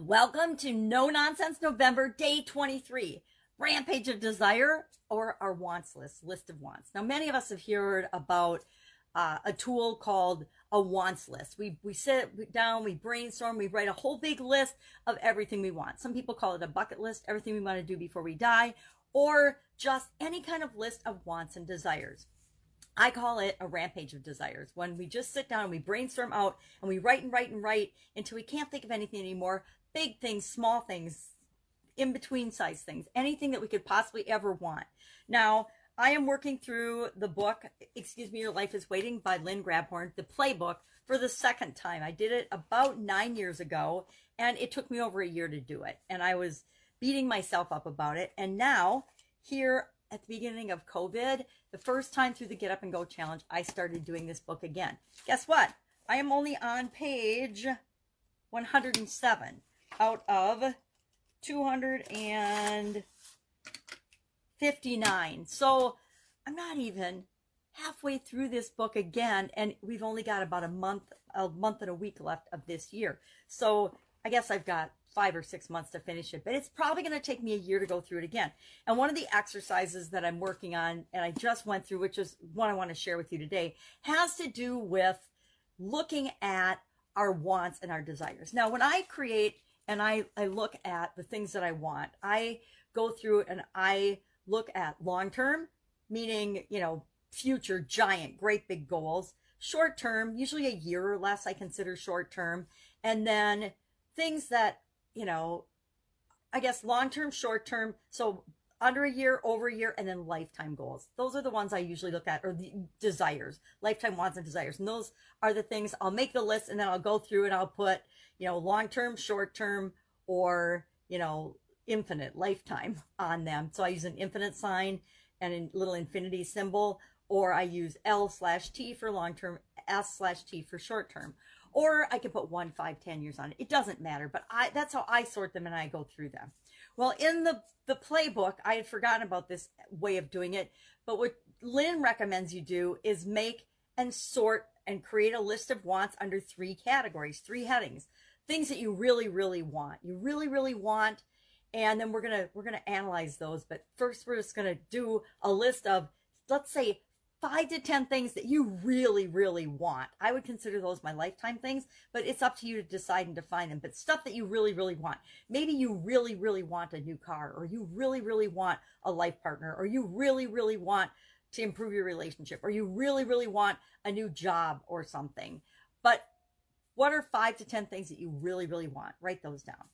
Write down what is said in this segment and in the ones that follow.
Welcome to No Nonsense November, day 23. Rampage of Desire or our wants list, list of wants. Now, many of us have heard about uh, a tool called a wants list. We, we sit down, we brainstorm, we write a whole big list of everything we want. Some people call it a bucket list, everything we want to do before we die, or just any kind of list of wants and desires. I call it a rampage of desires when we just sit down and we brainstorm out and we write and write and write until we can't think of anything anymore. Big things, small things, in between size things, anything that we could possibly ever want. Now, I am working through the book, Excuse Me, Your Life is Waiting by Lynn Grabhorn, the playbook, for the second time. I did it about nine years ago, and it took me over a year to do it. And I was beating myself up about it. And now, here at the beginning of COVID, the first time through the Get Up and Go Challenge, I started doing this book again. Guess what? I am only on page 107 out of 259. So I'm not even halfway through this book again, and we've only got about a month, a month and a week left of this year. So I guess I've got five or six months to finish it, but it's probably going to take me a year to go through it again. And one of the exercises that I'm working on, and I just went through, which is one I want to share with you today, has to do with looking at our wants and our desires. Now, when I create and I, I look at the things that I want. I go through and I look at long term, meaning, you know, future giant, great big goals. Short term, usually a year or less, I consider short term. And then things that, you know, I guess long term, short term. So under a year, over a year, and then lifetime goals. Those are the ones I usually look at, or the desires, lifetime wants and desires. And those are the things I'll make the list and then I'll go through and I'll put, you know, long term, short term, or, you know, infinite lifetime on them. So I use an infinite sign and a little infinity symbol, or I use L slash T for long term, S slash T for short term. Or I can put one, five, ten years on it. It doesn't matter, but I that's how I sort them and I go through them. Well, in the, the playbook, I had forgotten about this way of doing it, but what Lynn recommends you do is make and sort and create a list of wants under three categories, three headings things that you really, really want. You really, really want. And then we're to, we're to analyze those. But first, we're just to do a list of, let's say, five to 10 things that you really, really want. I would consider those my lifetime things, but it's up to you to decide and define them. But stuff that you really, really want. Maybe you really, really want a new car, or you really, really want a life partner, or you really, really want to improve your relationship, or you really, really want a new job or something. But what are five to 10 things that you really, really want? Write those down.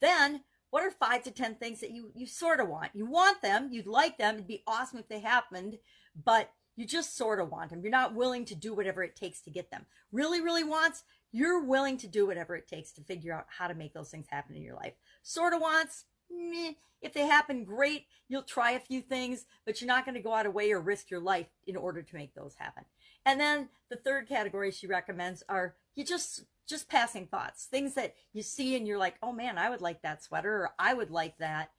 Then, what are five to 10 things that you, you sort of want? You want them, you'd like them, it'd be awesome if they happened, but you just sort of want them. You're not willing to do whatever it takes to get them. Really, really wants, you're willing to do whatever it takes to figure out how to make those things happen in your life. Sort of wants, meh, if they happen, great. You'll try a few things, but you're not going to go out of way or risk your life in order to make those happen. And then the third category she recommends are you just just passing thoughts, things that you see and you're like, "Oh man, I would like that sweater or I would like that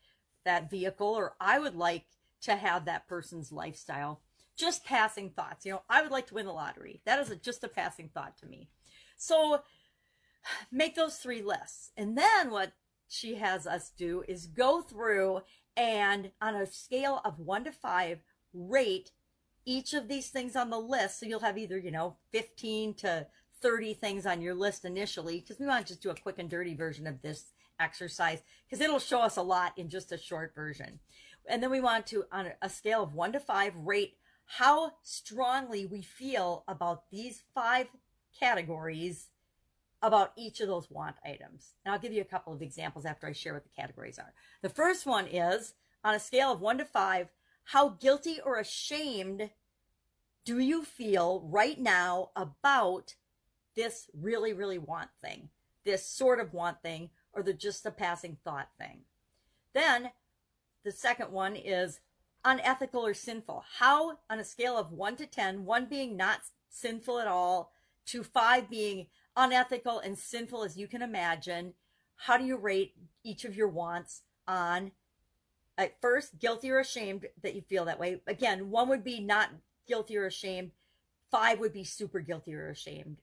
that vehicle or I would like to have that person's lifestyle." Just passing thoughts. You know, I would like to win the lottery. That is a, just a passing thought to me. So make those three lists. And then what she has us do is go through and on a scale of 1 to 5 rate each of these things on the list. So you'll have either, you know, 15 to 30 things on your list initially, because we want to just do a quick and dirty version of this exercise, because it'll show us a lot in just a short version. And then we want to, on a scale of one to five, rate how strongly we feel about these five categories about each of those want items. And I'll give you a couple of examples after I share what the categories are. The first one is on a scale of one to five, how guilty or ashamed do you feel right now about this really, really want thing, this sort of want thing, or the just a passing thought thing? Then the second one is unethical or sinful. How, on a scale of one to 10, one being not sinful at all, to five being unethical and sinful as you can imagine, how do you rate each of your wants on at first guilty or ashamed that you feel that way again one would be not guilty or ashamed five would be super guilty or ashamed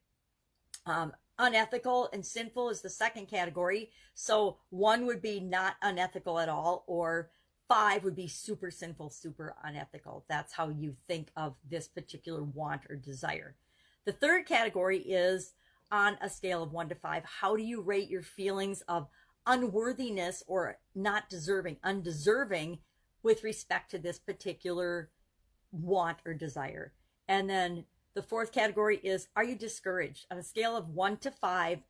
um, unethical and sinful is the second category. So one would be not unethical at all, or five would be super sinful, super unethical. That's how you think of this particular want or desire. The third category is on a scale of one to five. How do you rate your feelings of unworthiness or not deserving, undeserving with respect to this particular want or desire? And then the fourth category is Are you discouraged? On a scale of one to five,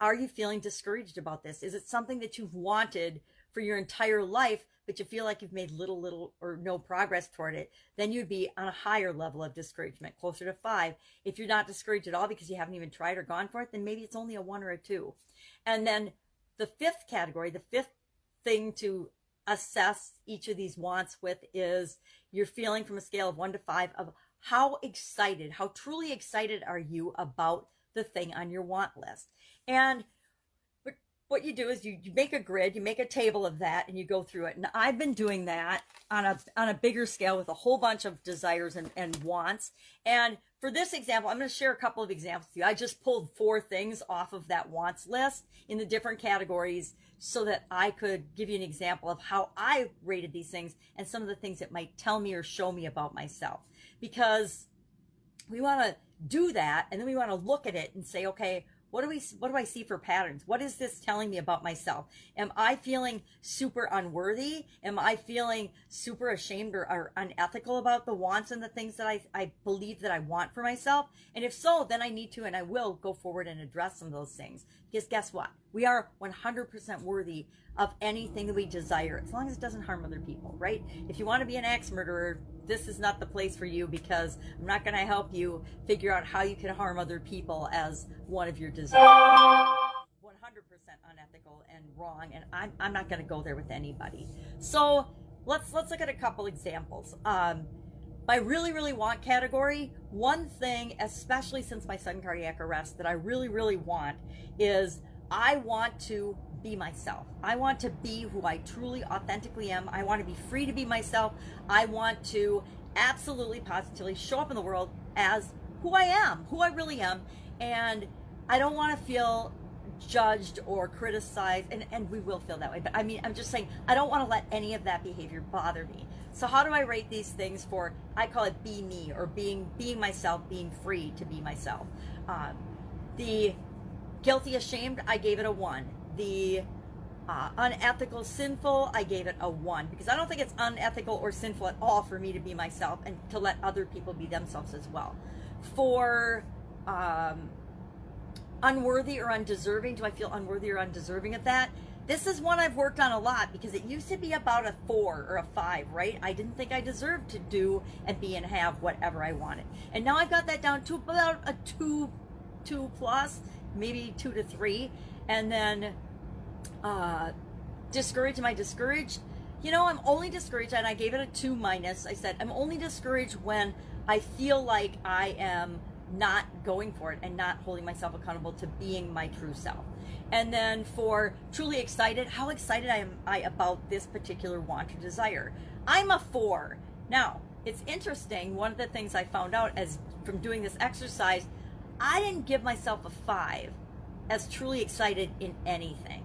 are you feeling discouraged about this? Is it something that you've wanted for your entire life, but you feel like you've made little, little, or no progress toward it? Then you'd be on a higher level of discouragement, closer to five. If you're not discouraged at all because you haven't even tried or gone for it, then maybe it's only a one or a two. And then the fifth category, the fifth thing to assess each of these wants with is you're feeling from a scale of one to five of how excited, how truly excited are you about the thing on your want list? And what you do is you, you make a grid, you make a table of that, and you go through it. And I've been doing that on a on a bigger scale with a whole bunch of desires and, and wants. And for this example, I'm going to share a couple of examples with you. I just pulled four things off of that wants list in the different categories so that I could give you an example of how I rated these things and some of the things it might tell me or show me about myself because we want to do that and then we want to look at it and say, okay, what do we what do I see for patterns? What is this telling me about myself? Am I feeling super unworthy? Am I feeling super ashamed or, or, unethical about the wants and the things that I, I believe that I want for myself? And if so, then I need to and I will go forward and address some of those things. Because guess what? We are 100% worthy of anything that we desire as long as it doesn't harm other people, right? If you want to be an axe murderer, this is not the place for you because I'm not going to help you figure out how you can harm other people as one of your desires. 100% unethical and wrong, and I'm, I'm not going to go there with anybody. So let's let's look at a couple examples. Um, my really really want category, one thing, especially since my sudden cardiac arrest, that I really really want is I want to be myself. I want to be who I truly, authentically am. I want to be free to be myself. I want to absolutely, positively show up in the world as who I am, who I really am. And I don't want to feel judged or criticized. And, and we will feel that way. But I mean, I'm just saying, I don't want to let any of that behavior bother me. So how do I rate these things for, I call it be me or being, being myself, being free to be myself. Um, the guilty, ashamed, I gave it a one the uh, unethical, sinful, I gave it a one because I don't think it's unethical or sinful at all for me to be myself and to let other people be themselves as well. For um, unworthy or undeserving, do I feel unworthy or undeserving of that? This is one I've worked on a lot because it used to be about a four or a five, right? I didn't think I deserved to do and be and have whatever I wanted. And now I've got that down to about a two, two plus, maybe two to three. And then uh, discouraged. Am I discouraged? You know, I'm only discouraged, and I gave it a two minus. I said, I'm only discouraged when I feel like I am not going for it and not holding myself accountable to being my true self. And then for truly excited, how excited am I about this particular want or desire? I'm a four. Now, it's interesting. One of the things I found out as from doing this exercise, I didn't give myself a five as truly excited in anything.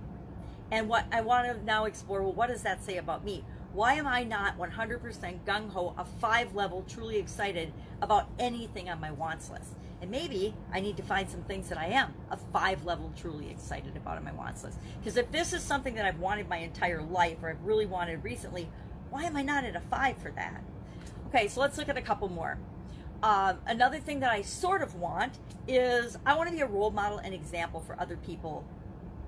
And what I want to now explore, well, what does that say about me? Why am I not 100% gung ho, a five level, truly excited about anything on my wants list? And maybe I need to find some things that I am a five level, truly excited about on my wants list. Because if this is something that I've wanted my entire life or I've really wanted recently, why am I not at a five for that? Okay, so let's look at a couple more. Um, another thing that I sort of want is I want to be a role model and example for other people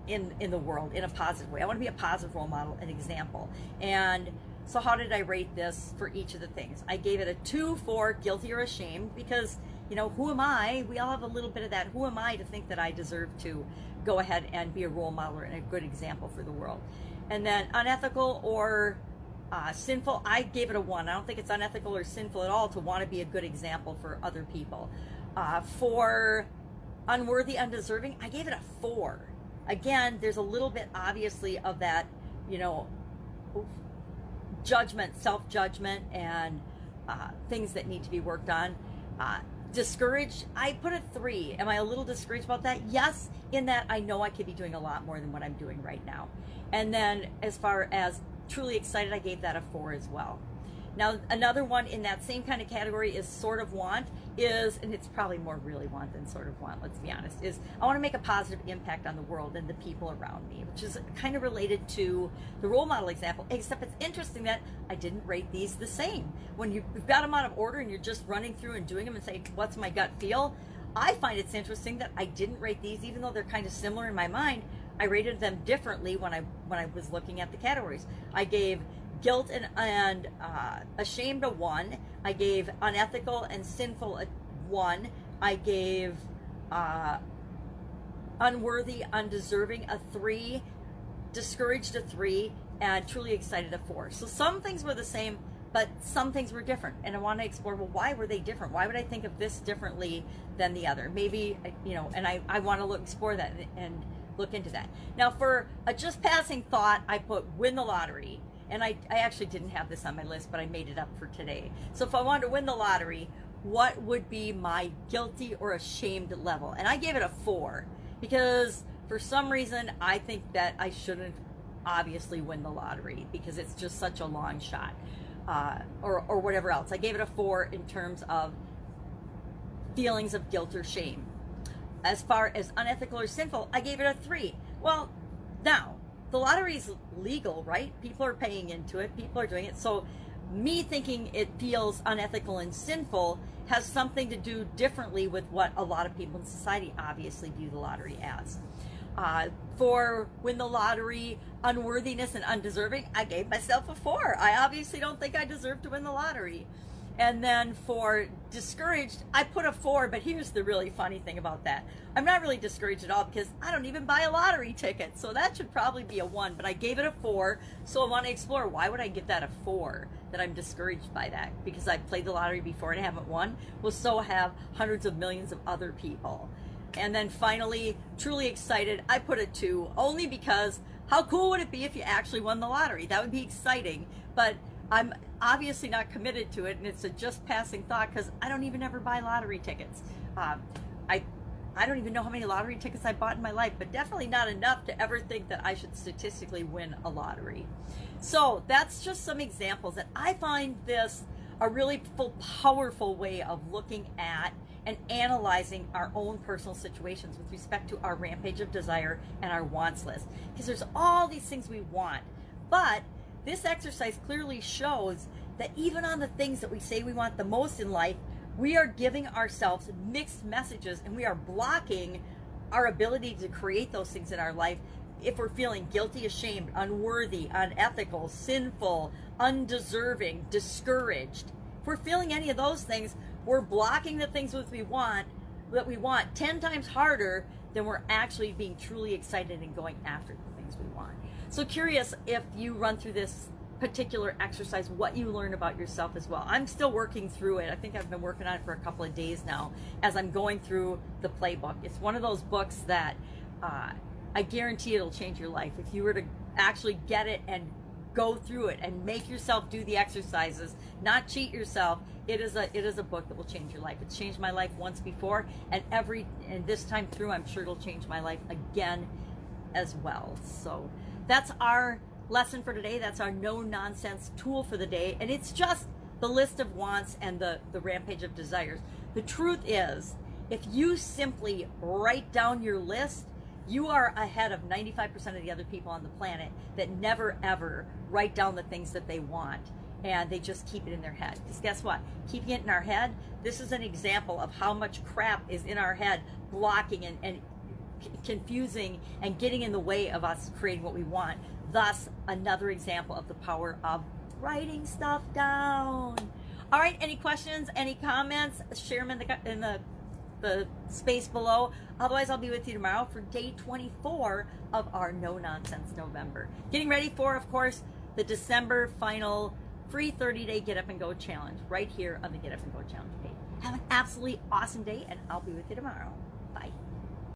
in in the world in a positive way. I want to be a positive role model, an example. And so how did I rate this for each of the things? I gave it a 2 for guilty or ashamed because, you know, who am I? We all have a little bit of that. Who am I to think that I deserve to go ahead and be a role model and a good example for the world? And then unethical or uh, sinful, I gave it a 1. I don't think it's unethical or sinful at all to want to be a good example for other people. Uh, for unworthy, undeserving, I gave it a 4 again, there's a little bit obviously of that, you know, judgment, self judgment, and uh, things that need to be worked on. Uh, discouraged, I put a three. Am I a little discouraged about that? Yes, in that I know I could be doing a lot more than what I'm doing right now. And then as far as truly excited, I gave that a four as well. Now, another one in that same kind of category is sort of want is, and it's probably more really want than sort of want, let's be honest, is I want to make a positive impact on the world and the people around me, which is kind of related to the role model example, except it's interesting that I didn't rate these the same. When you've got them out of order and you're just running through and doing them and saying, what's my gut feel? I find it's interesting that I didn't rate these, even though they're kind of similar in my mind. I rated them differently when I when I was looking at the categories. I gave guilt and, and uh, ashamed a one. I gave unethical and sinful a one. I gave uh, unworthy, undeserving a three, discouraged a three, and truly excited a four. So some things were the same, but some things were different. And I want to explore well, why were they different? Why would I think of this differently than the other? Maybe, you know, and I, I want to look, explore that and, and look into that. Now, for a just passing thought, I put win the lottery and I, I actually didn't have this on my list, but I made it up for today. So if I wanted to win the lottery, what would be my guilty or ashamed level? And I gave it a four because for some reason I think that I shouldn't obviously win the lottery because it's just such a long shot uh, or, or whatever else. I gave it a four in terms of feelings of guilt or shame. As far as unethical or sinful, I gave it a three. Well, now the lottery is legal, right? People are paying into it, people are doing it. So, me thinking it feels unethical and sinful has something to do differently with what a lot of people in society obviously view the lottery as. Uh, for win the lottery, unworthiness and undeserving, I gave myself a four. I obviously don't think I deserve to win the lottery. And then for discouraged, I put a four, but here's the really funny thing about that. I'm not really discouraged at all because I don't even buy a lottery ticket. So that should probably be a one, but I gave it a four. So I want to explore why would I give that a four that I'm discouraged by that? Because I've played the lottery before and I haven't won. Well, so have hundreds of millions of other people. And then finally, truly excited, I put a two only because how cool would it be if you actually won the lottery? That would be exciting. But I'm obviously not committed to it, and it's a just passing thought because I don't even ever buy lottery tickets. Um, I I don't even know how many lottery tickets I bought in my life, but definitely not enough to ever think that I should statistically win a lottery. So that's just some examples that I find this a really full, powerful way of looking at and analyzing our own personal situations with respect to our rampage of desire and our wants list. Because there's all these things we want, but this exercise clearly shows that even on the things that we say we want the most in life, we are giving ourselves mixed messages and we are blocking our ability to create those things in our life if we're feeling guilty, ashamed, unworthy, unethical, sinful, undeserving, discouraged. If we're feeling any of those things, we're blocking the things that we want that we want 10 times harder than we're actually being truly excited and going after the things we want. So curious if you run through this particular exercise, what you learn about yourself as well. I'm still working through it. I think I've been working on it for a couple of days now as I'm going through the playbook. It's one of those books that uh, I guarantee it'll change your life. If you were to actually get it and go through it and make yourself do the exercises, not cheat yourself, it is a it is a book that will change your life. It's changed my life once before, and every and this time through, I'm sure it'll change my life again as well. So that's our lesson for today. That's our no nonsense tool for the day. And it's just the list of wants and the, the rampage of desires. The truth is, if you simply write down your list, you are ahead of 95% of the other people on the planet that never ever write down the things that they want and they just keep it in their head. Because guess what? Keeping it in our head, this is an example of how much crap is in our head blocking and, and confusing and getting in the way of us creating what we want. Thus, another example of the power of writing stuff down. All right, any questions, any comments? Share them in the in the the space below. Otherwise, I'll be with you tomorrow for day 24 of our No Nonsense November. Getting ready for, of course, the December final free 30 day Get Up and Go challenge right here on the Get Up and Go challenge page. Have an absolutely awesome day, and I'll be with you tomorrow. Bye.